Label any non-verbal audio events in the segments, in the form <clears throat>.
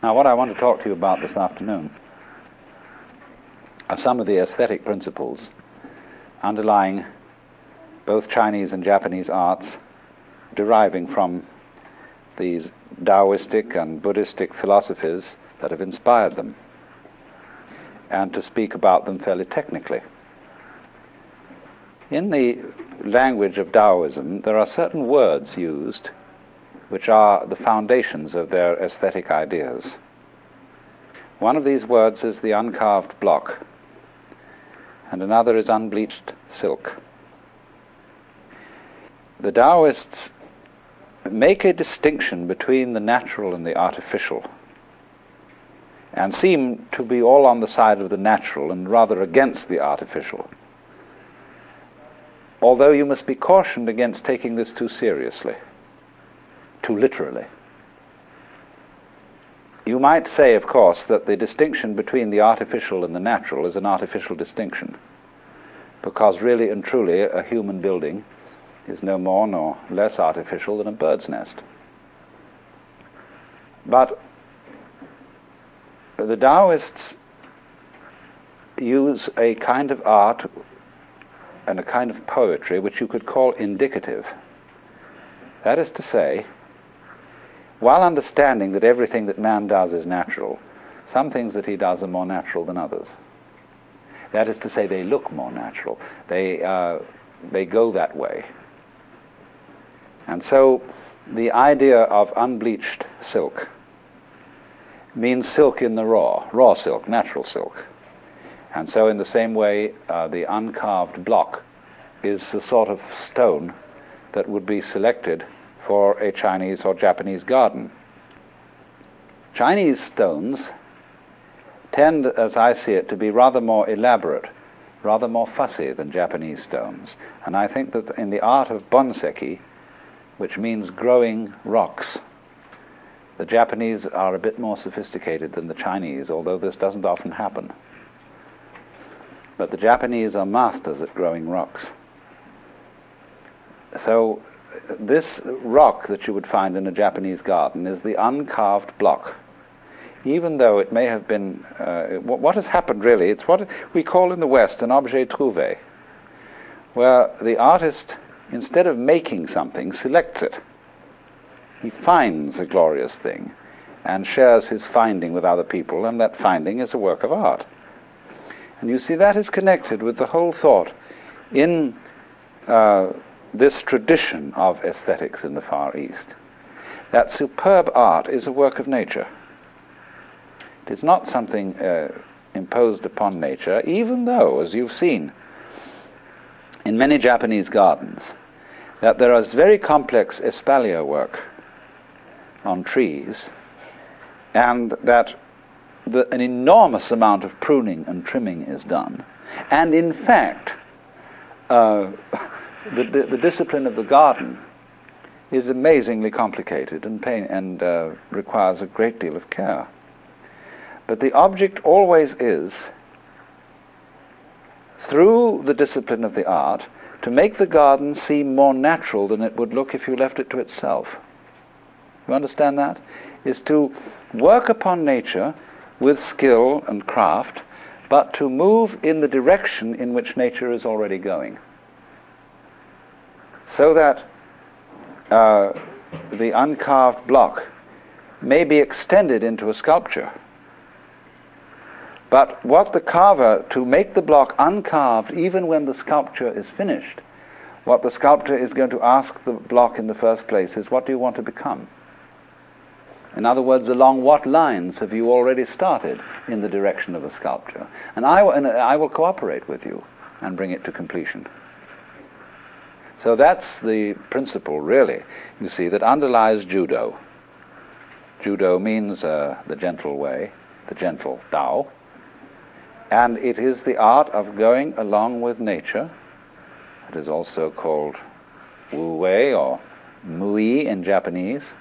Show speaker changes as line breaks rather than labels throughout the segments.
Now, what I want to talk to you about this afternoon are some of the aesthetic principles underlying both Chinese and Japanese arts deriving from these Taoistic and Buddhistic philosophies that have inspired them, and to speak about them fairly technically. In the language of Taoism, there are certain words used which are the foundations of their aesthetic ideas. One of these words is the uncarved block, and another is unbleached silk. The Taoists make a distinction between the natural and the artificial, and seem to be all on the side of the natural and rather against the artificial. Although you must be cautioned against taking this too seriously, too literally. You might say, of course, that the distinction between the artificial and the natural is an artificial distinction, because really and truly a human building is no more nor less artificial than a bird's nest. But the Taoists use a kind of art and a kind of poetry which you could call indicative. That is to say, while understanding that everything that man does is natural, some things that he does are more natural than others. That is to say, they look more natural. They, uh, they go that way. And so the idea of unbleached silk means silk in the raw, raw silk, natural silk. And so, in the same way, uh, the uncarved block is the sort of stone that would be selected for a Chinese or Japanese garden. Chinese stones tend, as I see it, to be rather more elaborate, rather more fussy than Japanese stones. And I think that in the art of bonseki, which means growing rocks. The Japanese are a bit more sophisticated than the Chinese, although this doesn't often happen. But the Japanese are masters at growing rocks. So, this rock that you would find in a Japanese garden is the uncarved block. Even though it may have been, uh, what has happened really, it's what we call in the West an objet trouvé, where the artist instead of making something, selects it. He finds a glorious thing and shares his finding with other people, and that finding is a work of art. And you see, that is connected with the whole thought in uh, this tradition of aesthetics in the Far East. That superb art is a work of nature. It is not something uh, imposed upon nature, even though, as you've seen, in many Japanese gardens that there is very complex espalier work on trees, and that the, an enormous amount of pruning and trimming is done. And in fact, uh, <laughs> the, the, the, discipline of the garden is amazingly complicated and, pain, and uh, requires a great deal of care. But the object always is through the discipline of the art, to make the garden seem more natural than it would look if you left it to itself. You understand that? Is to work upon nature with skill and craft, but to move in the direction in which nature is already going. So that uh, the uncarved block may be extended into a sculpture but what the carver, to make the block uncarved, even when the sculpture is finished, what the sculptor is going to ask the block in the first place is, what do you want to become? In other words, along what lines have you already started in the direction of a sculpture? And I, and I will cooperate with you and bring it to completion. So that's the principle, really, you see, that underlies judo. Judo means uh, the gentle way, the gentle Tao. And it is the art of going along with nature. It is also called wu wei or mui in Japanese.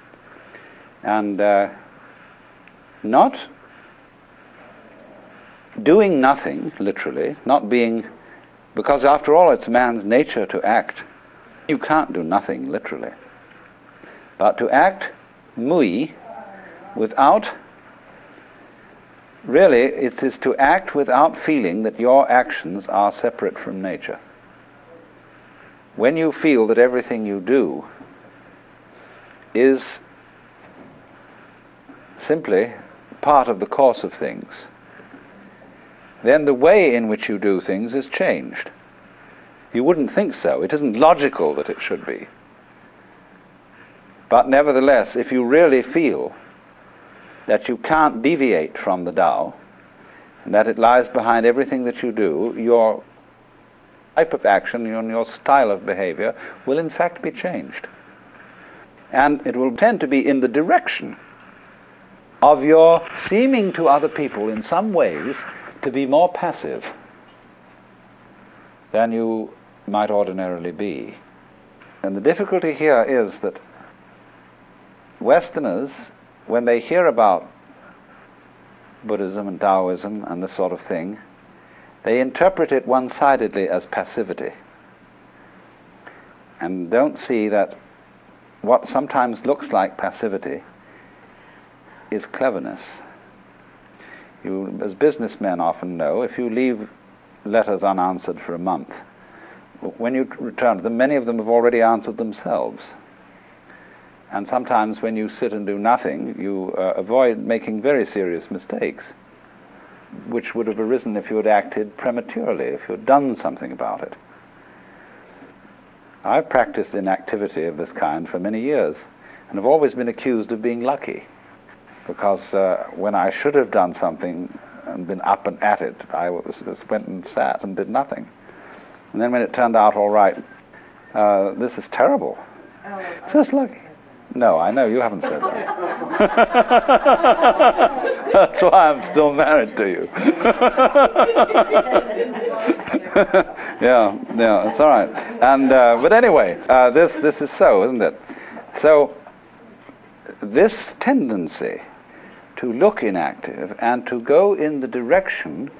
And uh, not doing nothing, literally, not being, because after all it's man's nature to act. You can't do nothing, literally. But to act mui without really it is to act without feeling that your actions are separate from nature. When you feel that everything you do is simply part of the course of things, then the way in which you do things is changed. You wouldn't think so. It isn't logical that it should be. But nevertheless, if you really feel that you can't deviate from the Tao, and that it lies behind everything that you do, your type of action and your style of behavior will in fact be changed. And it will tend to be in the direction of your seeming to other people in some ways to be more passive than you might ordinarily be. And the difficulty here is that Westerners, when they hear about Buddhism and Taoism and this sort of thing, they interpret it one sidedly as passivity and don't see that what sometimes looks like passivity is cleverness. You, as businessmen often know, if you leave letters unanswered for a month, when you return to them, many of them have already answered themselves. And sometimes when you sit and do nothing, you uh, avoid making very serious mistakes, which would have arisen if you had acted prematurely, if you had done something about it. I've practiced inactivity of this kind for many years, and have always been accused of being lucky, because uh, when I should have done something and been up and at it, I was, was went and sat and did nothing. And then when it turned out all right, uh, this is terrible. Oh, Just lucky. No, I know you haven't said that. <laughs> That's why I'm still married to you. <laughs> yeah, yeah, it's all right. And uh, but anyway, uh, this this is so, isn't it? So this tendency to look inactive and to go in the direction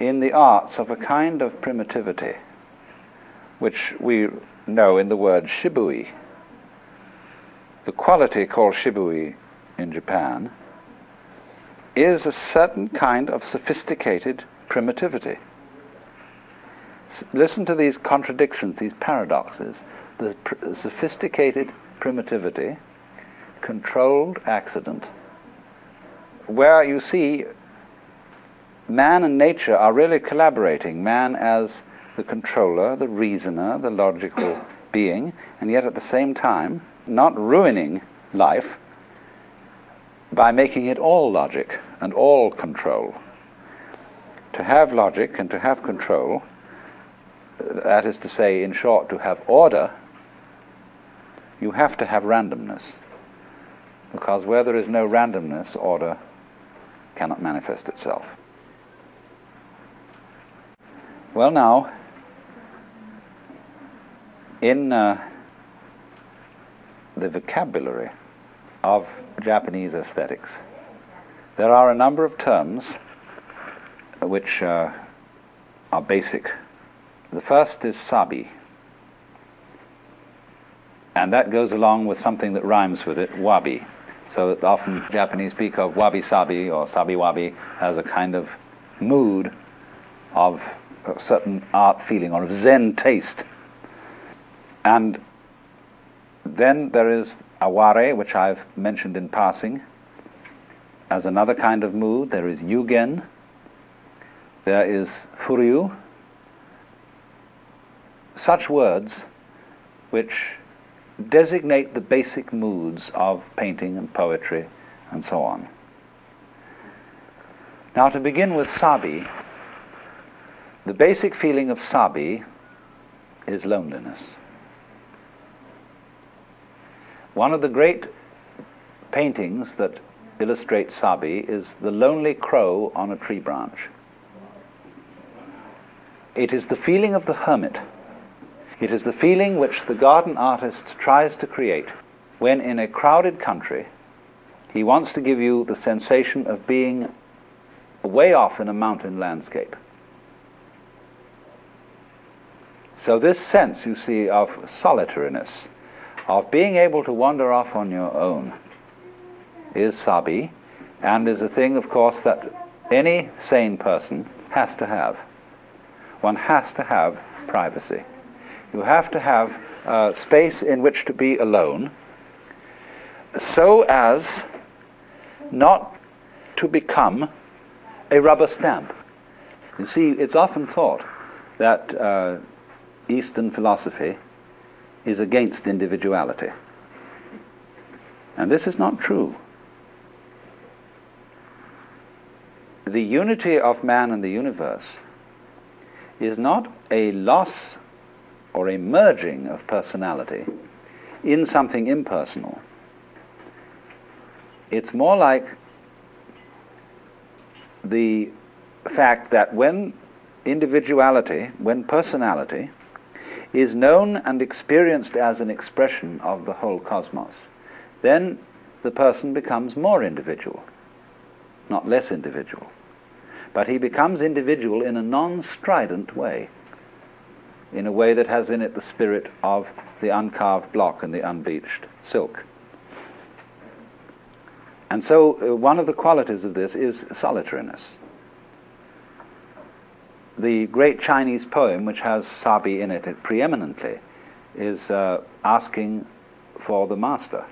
in the arts of a kind of primitivity, which we know in the word shibui the quality called shibui in Japan is a certain kind of sophisticated primitivity. S- listen to these contradictions, these paradoxes. The pr- sophisticated primitivity, controlled accident, where you see man and nature are really collaborating. Man as the controller, the reasoner, the logical <clears throat> being, and yet at the same time, not ruining life by making it all logic and all control. To have logic and to have control, that is to say, in short, to have order, you have to have randomness. Because where there is no randomness, order cannot manifest itself. Well, now, in uh, the vocabulary of Japanese aesthetics. There are a number of terms which uh, are basic. The first is sabi, and that goes along with something that rhymes with it, wabi. So often Japanese speak of wabi sabi or sabi wabi as a kind of mood of a certain art feeling or of Zen taste. And then there is aware, which I've mentioned in passing. As another kind of mood, there is yugen, there is furyu. Such words which designate the basic moods of painting and poetry and so on. Now, to begin with sabi, the basic feeling of sabi is loneliness. One of the great paintings that illustrate Sabi is The Lonely Crow on a Tree Branch. It is the feeling of the hermit. It is the feeling which the garden artist tries to create when, in a crowded country, he wants to give you the sensation of being way off in a mountain landscape. So, this sense, you see, of solitariness, of being able to wander off on your own is sabi, and is a thing, of course, that any sane person has to have. One has to have privacy. You have to have uh, space in which to be alone so as not to become a rubber stamp. You see, it's often thought that uh, Eastern philosophy is against individuality. And this is not true. The unity of man and the universe is not a loss or a merging of personality in something impersonal. It's more like the fact that when individuality, when personality, is known and experienced as an expression of the whole cosmos, then the person becomes more individual, not less individual. But he becomes individual in a non strident way, in a way that has in it the spirit of the uncarved block and the unbleached silk. And so, uh, one of the qualities of this is solitariness. The great Chinese poem, which has Sabi in it, it preeminently, is uh, asking for the master.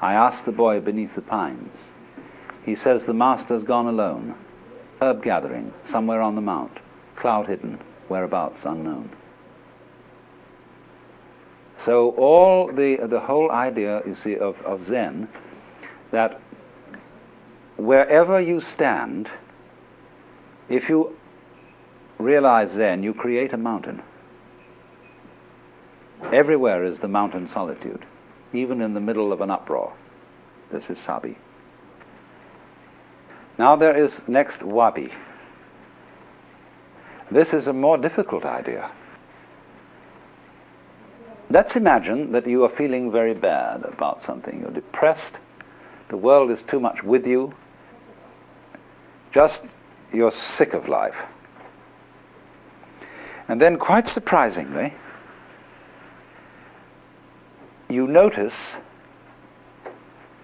I asked the boy beneath the pines. He says the master's gone alone, herb gathering, somewhere on the mount, cloud hidden, whereabouts unknown. So all the the whole idea, you see, of, of Zen that wherever you stand, if you realize Zen, you create a mountain. Everywhere is the mountain solitude, even in the middle of an uproar. This is Sabi. Now there is next Wabi. This is a more difficult idea. Let's imagine that you are feeling very bad about something. You're depressed the world is too much with you. Just you're sick of life. And then, quite surprisingly, you notice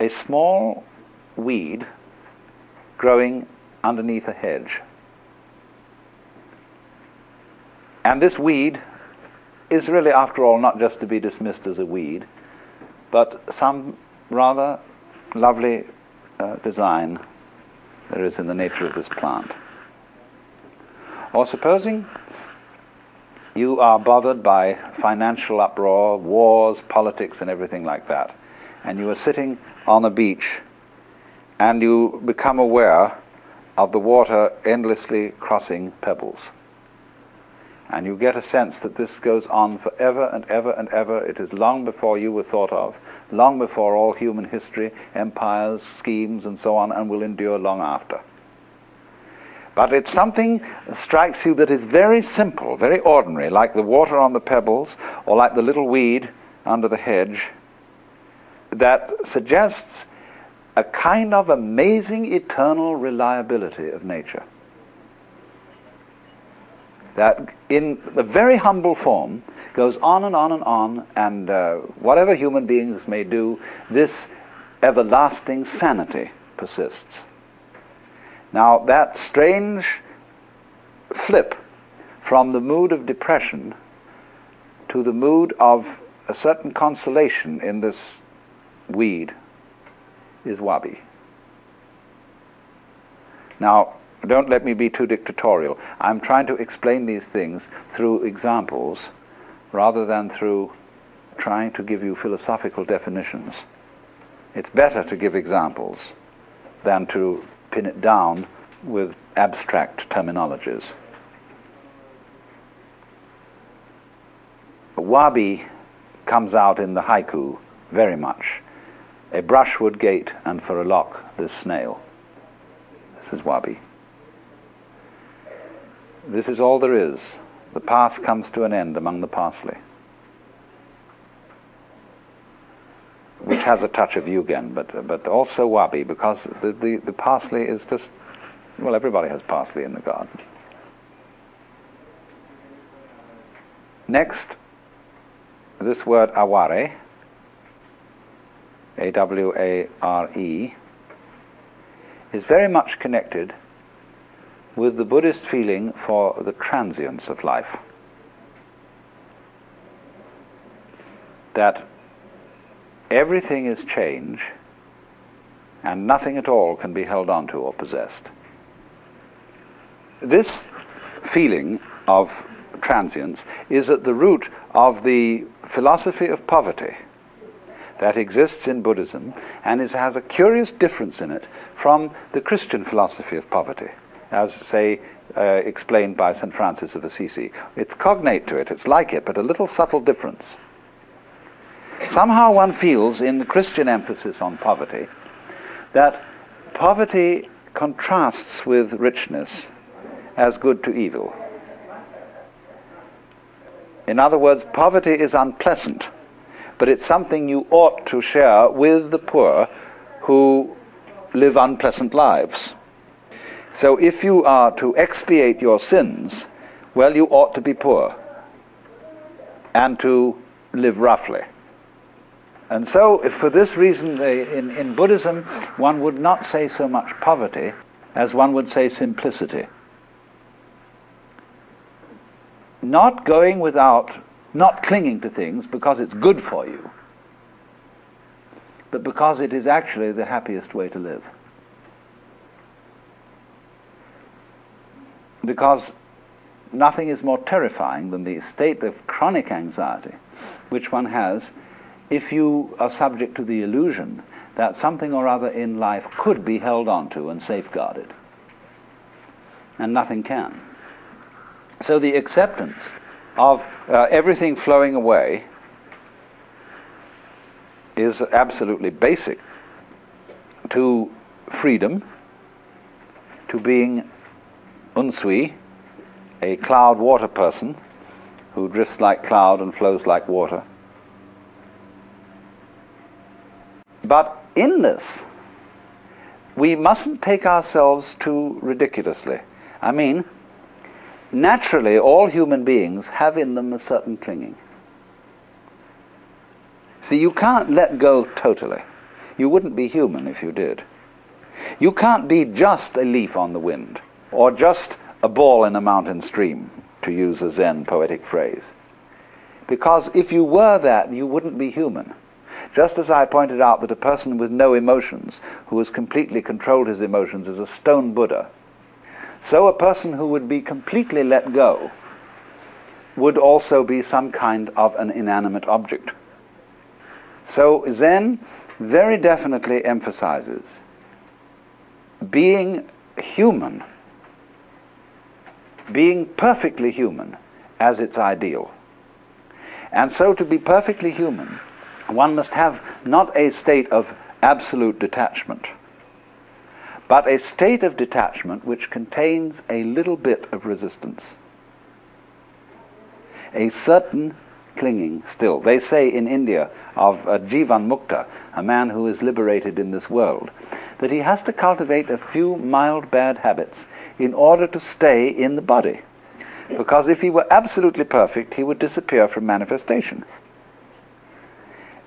a small weed growing underneath a hedge. And this weed is really, after all, not just to be dismissed as a weed, but some rather lovely uh, design there is in the nature of this plant. Or supposing you are bothered by financial uproar, wars, politics, and everything like that, and you are sitting on a beach and you become aware of the water endlessly crossing pebbles. And you get a sense that this goes on forever and ever and ever. It is long before you were thought of, long before all human history, empires, schemes, and so on, and will endure long after. But it's something that strikes you that is very simple, very ordinary, like the water on the pebbles, or like the little weed under the hedge, that suggests a kind of amazing eternal reliability of nature that in the very humble form goes on and on and on, and uh, whatever human beings may do, this everlasting sanity persists. Now, that strange flip from the mood of depression to the mood of a certain consolation in this weed is wabi. Now, don't let me be too dictatorial. I'm trying to explain these things through examples rather than through trying to give you philosophical definitions. It's better to give examples than to pin it down with abstract terminologies. Wabi comes out in the haiku very much. A brushwood gate, and for a lock, this snail. This is Wabi. This is all there is. The path comes to an end among the parsley. Which has a touch of Yugen, but, but also Wabi, because the, the, the parsley is just, well, everybody has parsley in the garden. Next, this word aware, A W A R E, is very much connected with the Buddhist feeling for the transience of life. That everything is change and nothing at all can be held onto or possessed. This feeling of transience is at the root of the philosophy of poverty that exists in Buddhism and is, has a curious difference in it from the Christian philosophy of poverty, as, say, uh, explained by St. Francis of Assisi. It's cognate to it, it's like it, but a little subtle difference. Somehow one feels in the Christian emphasis on poverty that poverty contrasts with richness as good to evil. In other words, poverty is unpleasant, but it's something you ought to share with the poor who live unpleasant lives. So if you are to expiate your sins, well, you ought to be poor and to live roughly. And so, for this reason, in, in Buddhism, one would not say so much poverty as one would say simplicity. Not going without, not clinging to things because it's good for you, but because it is actually the happiest way to live. Because nothing is more terrifying than the state of chronic anxiety which one has if you are subject to the illusion that something or other in life could be held onto and safeguarded. And nothing can. So the acceptance of uh, everything flowing away is absolutely basic to freedom, to being unsui, a cloud water person who drifts like cloud and flows like water, But in this, we mustn't take ourselves too ridiculously. I mean, naturally, all human beings have in them a certain clinging. See, you can't let go totally. You wouldn't be human if you did. You can't be just a leaf on the wind, or just a ball in a mountain stream, to use a Zen poetic phrase. Because if you were that, you wouldn't be human. Just as I pointed out that a person with no emotions, who has completely controlled his emotions, is a stone Buddha, so a person who would be completely let go would also be some kind of an inanimate object. So Zen very definitely emphasizes being human, being perfectly human as its ideal. And so to be perfectly human one must have not a state of absolute detachment, but a state of detachment which contains a little bit of resistance. A certain clinging still. They say in India of a Jivan Mukta, a man who is liberated in this world, that he has to cultivate a few mild bad habits in order to stay in the body. Because if he were absolutely perfect, he would disappear from manifestation.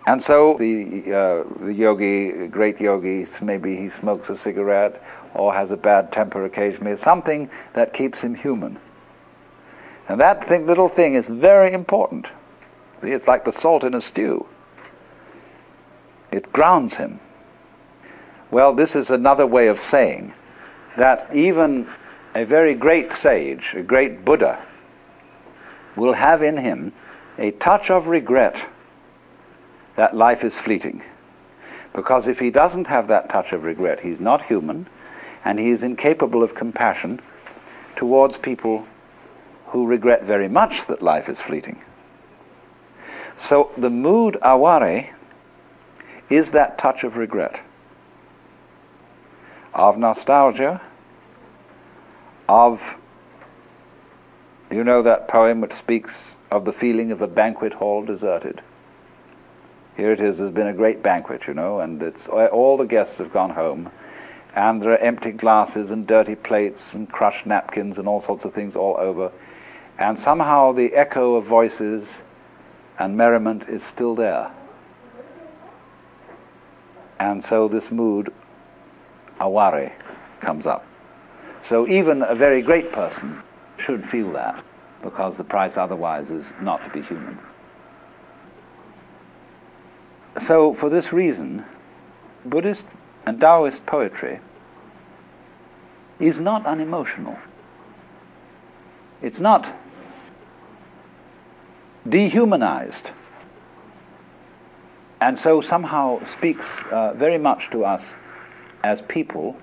And so the, uh, the yogi, great yogi, maybe he smokes a cigarette or has a bad temper occasionally, something that keeps him human. And that thing, little thing is very important. It's like the salt in a stew. It grounds him. Well, this is another way of saying that even a very great sage, a great Buddha, will have in him a touch of regret that life is fleeting. Because if he doesn't have that touch of regret, he's not human, and he is incapable of compassion towards people who regret very much that life is fleeting. So the mood aware is that touch of regret, of nostalgia, of, you know that poem which speaks of the feeling of a banquet hall deserted. Here it is, there's been a great banquet, you know, and it's all the guests have gone home, and there are empty glasses and dirty plates and crushed napkins and all sorts of things all over. And somehow the echo of voices and merriment is still there. And so this mood, aware, comes up. So even a very great person should feel that, because the price otherwise is not to be human. So, for this reason, Buddhist and Taoist poetry is not unemotional. It's not dehumanized. And so somehow speaks uh, very much to us as people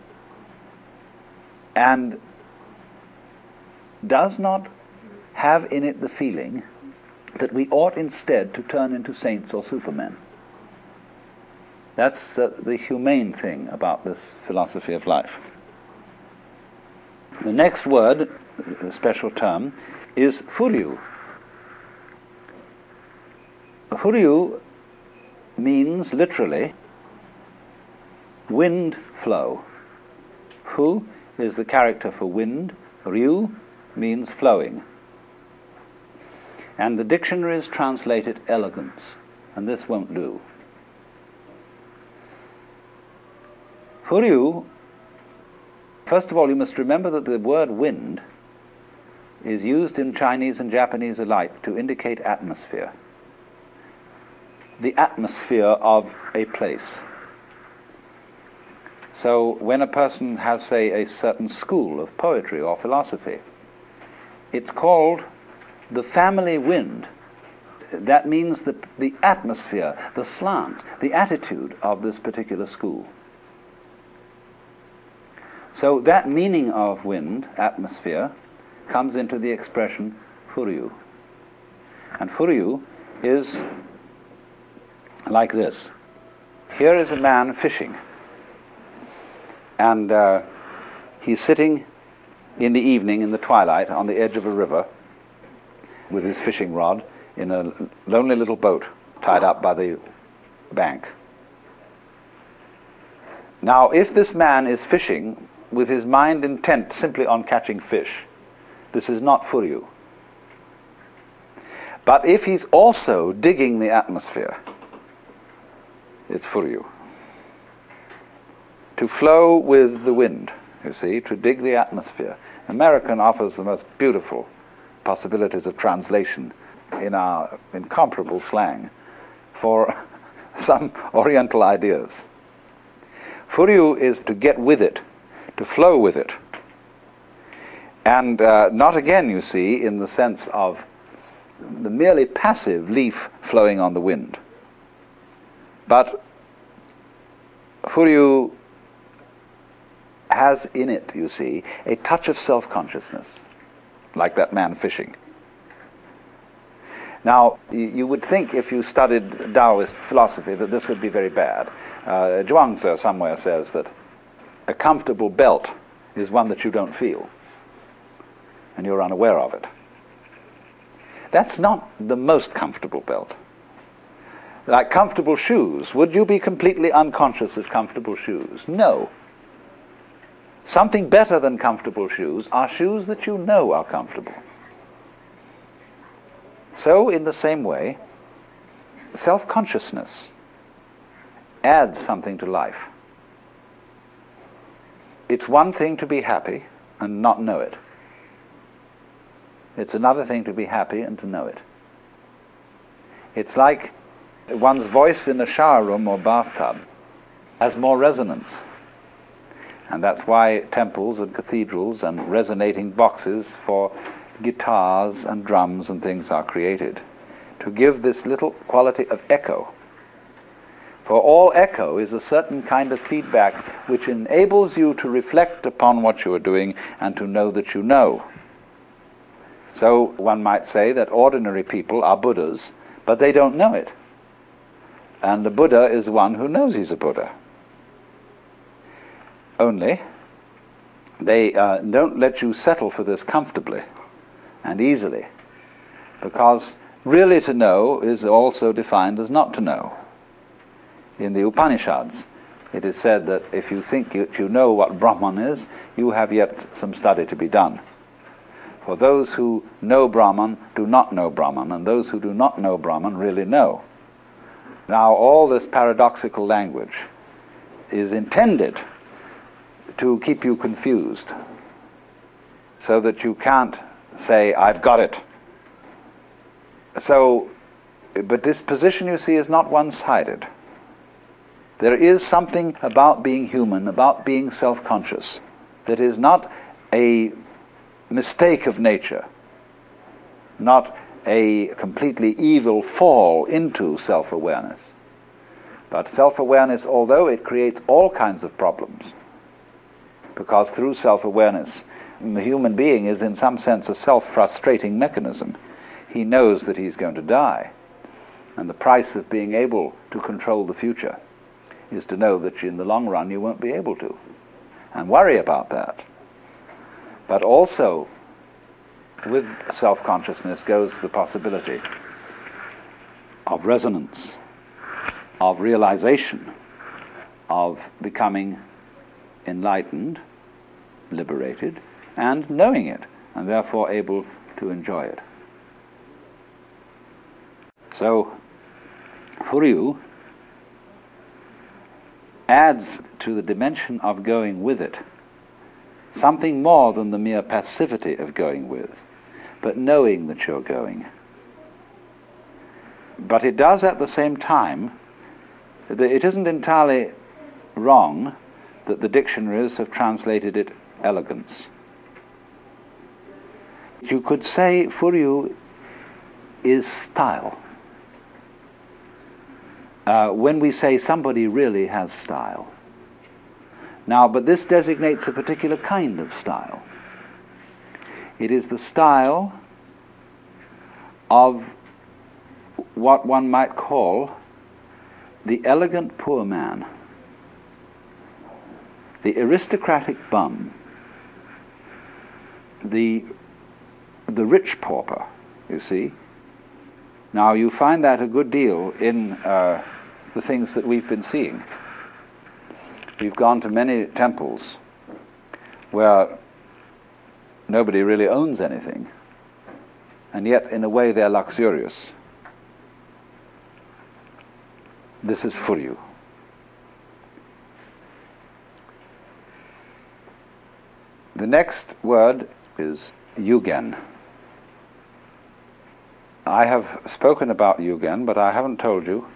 and does not have in it the feeling that we ought instead to turn into saints or supermen. That's uh, the humane thing about this philosophy of life. The next word, the special term, is furyu. Furyu means literally wind flow. Fu is the character for wind, ryu means flowing. And the dictionaries translate it elegance, and this won't do. Furyu, first of all, you must remember that the word wind is used in Chinese and Japanese alike to indicate atmosphere. The atmosphere of a place. So when a person has, say, a certain school of poetry or philosophy, it's called the family wind. That means the, the atmosphere, the slant, the attitude of this particular school. So that meaning of wind, atmosphere, comes into the expression furyu. And furyu is like this. Here is a man fishing. And uh, he's sitting in the evening, in the twilight, on the edge of a river with his fishing rod in a lonely little boat tied up by the bank. Now, if this man is fishing with his mind intent simply on catching fish. This is not furyu. But if he's also digging the atmosphere, it's furyu. To flow with the wind, you see, to dig the atmosphere. American offers the most beautiful possibilities of translation in our incomparable slang for <laughs> some Oriental ideas. Furyu is to get with it, to flow with it. And uh, not again, you see, in the sense of the merely passive leaf flowing on the wind. But Furyu has in it, you see, a touch of self consciousness, like that man fishing. Now, you would think if you studied Taoist philosophy that this would be very bad. Uh, Zhuangzi somewhere says that a comfortable belt is one that you don't feel, and you're unaware of it. That's not the most comfortable belt. Like comfortable shoes, would you be completely unconscious of comfortable shoes? No. Something better than comfortable shoes are shoes that you know are comfortable. So, in the same way, self consciousness adds something to life. It's one thing to be happy and not know it. It's another thing to be happy and to know it. It's like one's voice in a shower room or bathtub has more resonance. And that's why temples and cathedrals and resonating boxes for guitars and drums and things are created to give this little quality of echo for all echo is a certain kind of feedback which enables you to reflect upon what you are doing and to know that you know. So one might say that ordinary people are Buddhas, but they don't know it. And the Buddha is one who knows he's a Buddha. Only, they uh, don't let you settle for this comfortably and easily, because really to know is also defined as not to know in the Upanishads. It is said that if you think that you know what Brahman is, you have yet some study to be done. For those who know Brahman do not know Brahman, and those who do not know Brahman really know. Now, all this paradoxical language is intended to keep you confused so that you can't say, I've got it. So, but this position, you see, is not one sided. There is something about being human, about being self conscious, that is not a mistake of nature, not a completely evil fall into self awareness. But self awareness, although it creates all kinds of problems, because through self awareness, the human being is in some sense a self frustrating mechanism. He knows that he's going to die. And the price of being able to control the future is to know that in the long run you won't be able to. And worry about that. But also, with self consciousness goes the possibility of resonance, of realization, of becoming enlightened, liberated, and knowing it, and therefore able to enjoy it. So, Furyu adds to the dimension of going with it something more than the mere passivity of going with, but knowing that you're going. But it does at the same time, it isn't entirely wrong that the dictionaries have translated it elegance. You could say Furyu is style. Uh, when we say somebody really has style. Now, but this designates a particular kind of style. It is the style of what one might call the elegant poor man, the aristocratic bum, the, the rich pauper, you see. Now, you find that a good deal in uh, the things that we've been seeing. We've gone to many temples where nobody really owns anything, and yet, in a way, they're luxurious. This is Furyu. The next word is Yugen. I have spoken about Yugen, but I haven't told you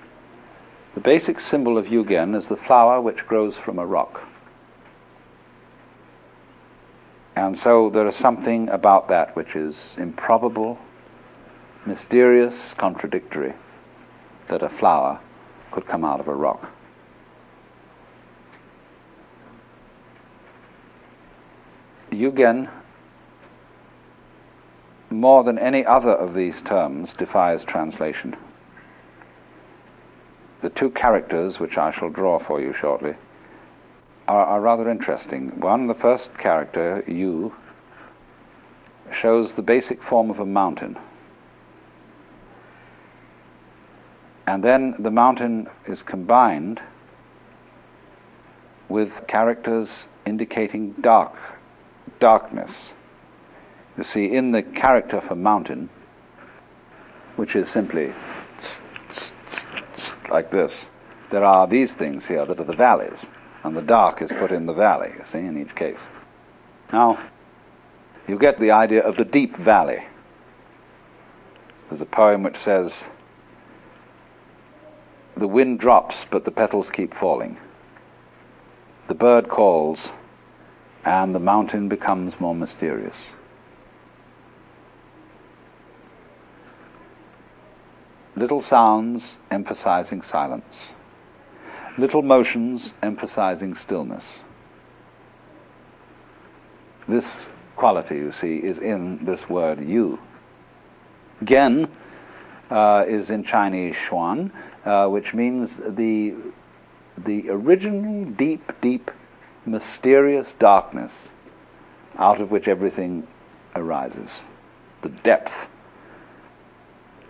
the basic symbol of Yugen is the flower which grows from a rock. And so there is something about that which is improbable, mysterious, contradictory, that a flower could come out of a rock. Yugen, more than any other of these terms, defies translation the two characters, which I shall draw for you shortly, are, are rather interesting. One, the first character, Yu, shows the basic form of a mountain. And then the mountain is combined with characters indicating dark, darkness. You see, in the character for mountain, which is simply like this. There are these things here that are the valleys, and the dark is put in the valley, you see, in each case. Now, you get the idea of the deep valley. There's a poem which says, The wind drops, but the petals keep falling. The bird calls, and the mountain becomes more mysterious. Little sounds emphasizing silence, little motions emphasizing stillness. This quality, you see, is in this word you. Gen uh, is in Chinese xuan, uh, which means the, the original deep, deep, mysterious darkness out of which everything arises, the depth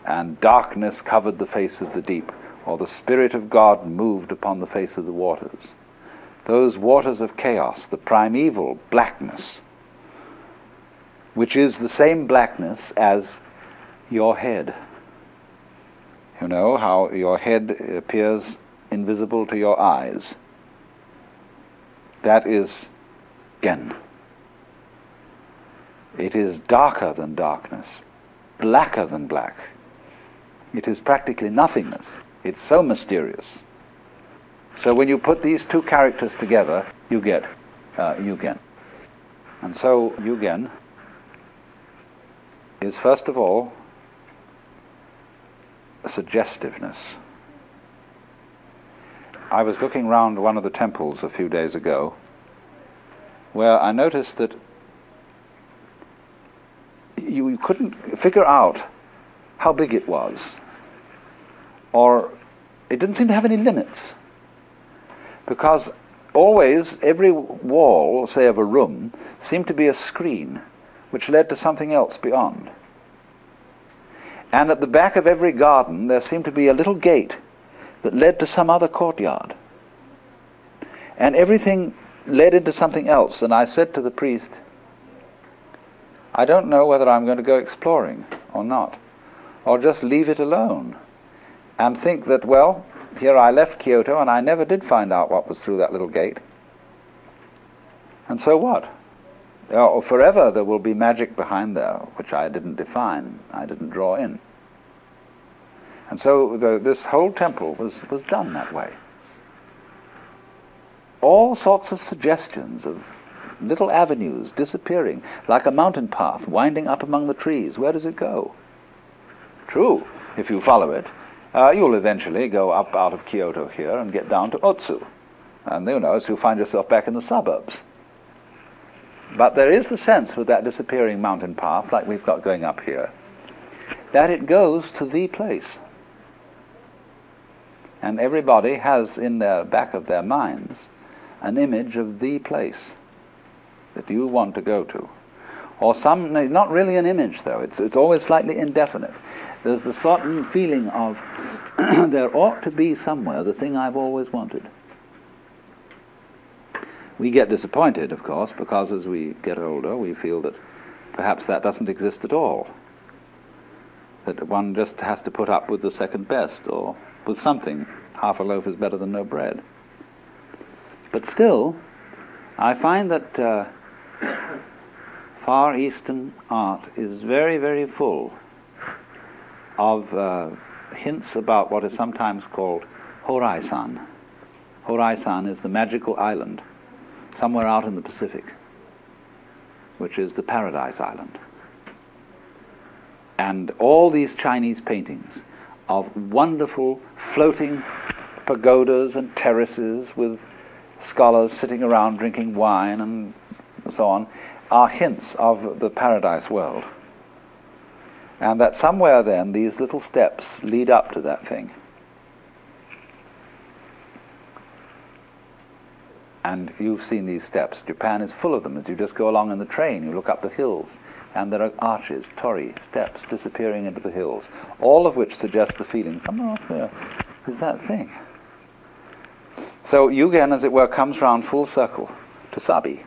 and darkness covered the face of the deep, or the Spirit of God moved upon the face of the waters. Those waters of chaos, the primeval blackness, which is the same blackness as your head. You know how your head appears invisible to your eyes. That is Gen. It is darker than darkness, blacker than black. It is practically nothingness. It's so mysterious. So when you put these two characters together, you get uh, Yugen. And so Yugen is first of all suggestiveness. I was looking round one of the temples a few days ago where I noticed that you couldn't figure out how big it was, or it didn't seem to have any limits. Because always, every wall, say of a room, seemed to be a screen which led to something else beyond. And at the back of every garden, there seemed to be a little gate that led to some other courtyard. And everything led into something else. And I said to the priest, I don't know whether I'm going to go exploring or not, or just leave it alone and think that, well, here I left Kyoto and I never did find out what was through that little gate. And so what? Oh, forever there will be magic behind there, which I didn't define, I didn't draw in. And so the, this whole temple was, was done that way. All sorts of suggestions of little avenues disappearing, like a mountain path winding up among the trees. Where does it go? True, if you follow it, uh, you'll eventually go up out of Kyoto here and get down to Otsu. And who knows, you'll find yourself back in the suburbs. But there is the sense with that disappearing mountain path, like we've got going up here, that it goes to the place. And everybody has in the back of their minds an image of the place that you want to go to. Or some, not really an image though, it's, it's always slightly indefinite. There's the certain feeling of <clears throat> there ought to be somewhere the thing I've always wanted. We get disappointed, of course, because as we get older, we feel that perhaps that doesn't exist at all. That one just has to put up with the second best, or with something. Half a loaf is better than no bread. But still, I find that uh, <coughs> Far Eastern art is very, very full of uh, hints about what is sometimes called Horai-san. Horai-san is the magical island somewhere out in the Pacific, which is the Paradise Island. And all these Chinese paintings of wonderful floating pagodas and terraces with scholars sitting around drinking wine and so on, are hints of the paradise world. And that somewhere then these little steps lead up to that thing. And you've seen these steps. Japan is full of them. As you just go along in the train, you look up the hills, and there are arches, torii, steps disappearing into the hills, all of which suggest the feeling somewhere off there is that thing. So Yugen, as it were, comes round full circle to Sabi.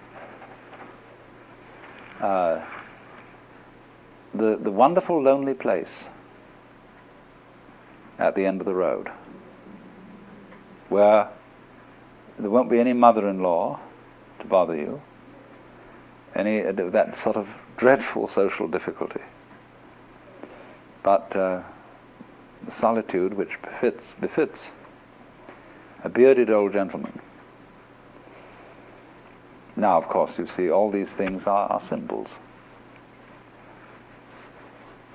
Uh, the, the wonderful lonely place at the end of the road where there won't be any mother-in-law to bother you, any uh, that sort of dreadful social difficulty, but uh, the solitude which befits, befits a bearded old gentleman. Now, of course, you see, all these things are, are symbols.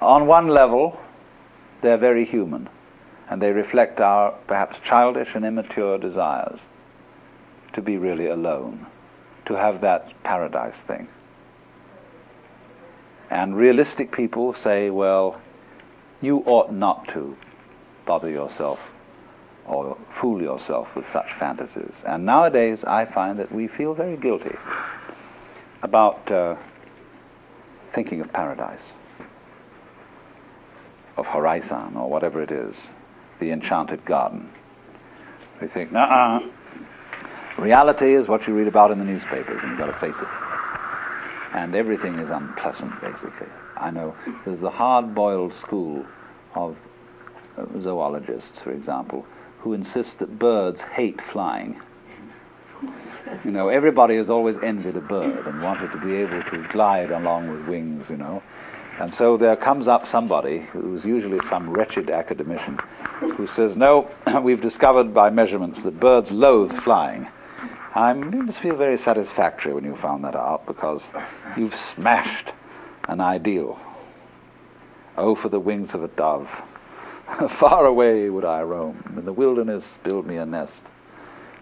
On one level, they're very human, and they reflect our perhaps childish and immature desires to be really alone, to have that paradise thing. And realistic people say, well, you ought not to bother yourself or fool yourself with such fantasies. And nowadays, I find that we feel very guilty about uh, thinking of paradise of Horai-san or whatever it is, the enchanted garden. We think, nah, reality is what you read about in the newspapers, and you've got to face it. And everything is unpleasant, basically. I know there's the hard-boiled school of uh, zoologists, for example, who insist that birds hate flying. You know, everybody has always envied a bird and wanted to be able to glide along with wings, you know. And so there comes up somebody who's usually some wretched academician who says, No, <clears throat> we've discovered by measurements that birds loathe flying. I'm, must feel very satisfactory when you found that out because you've smashed an ideal. Oh, for the wings of a dove. <laughs> Far away would I roam, in the wilderness build me a nest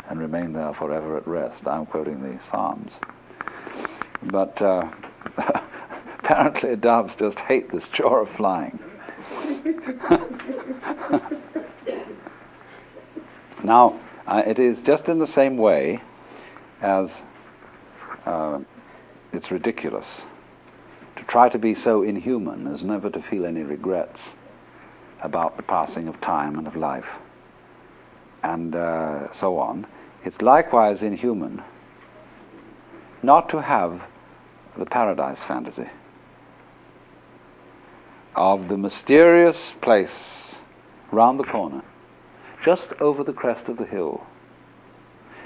and remain there forever at rest. I'm quoting the Psalms. But uh, <laughs> apparently doves just hate this chore of flying. now, uh, it is just in the same way as uh, it's ridiculous to try to be so inhuman as never to feel any regrets about the passing of time and of life and uh, so on. It's likewise inhuman not to have the paradise fantasy of the mysterious place round the corner, just over the crest of the hill,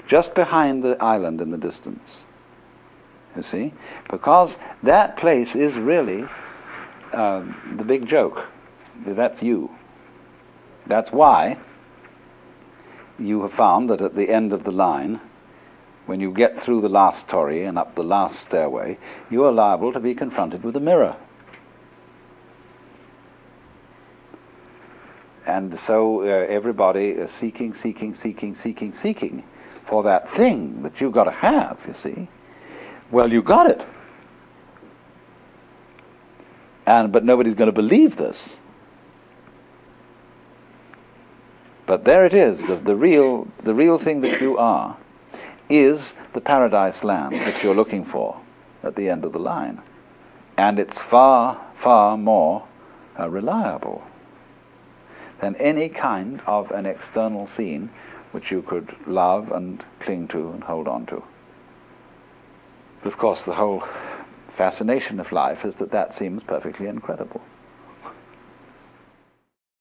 just behind the island in the distance. You see? Because that place is really uh, the big joke. That's you. That's why you have found that at the end of the line, when you get through the last torii and up the last stairway, you are liable to be confronted with a mirror. And so uh, everybody is seeking, seeking, seeking, seeking, seeking for that thing that you've got to have, you see. Well, you got it. And but nobody's going to believe this. But there it is, the, the, real, the real thing that you are is the paradise land that you're looking for at the end of the line. And it's far, far more uh, reliable than any kind of an external scene which you could love and cling to and hold on to. But of course, the whole fascination of life is that that seems perfectly incredible.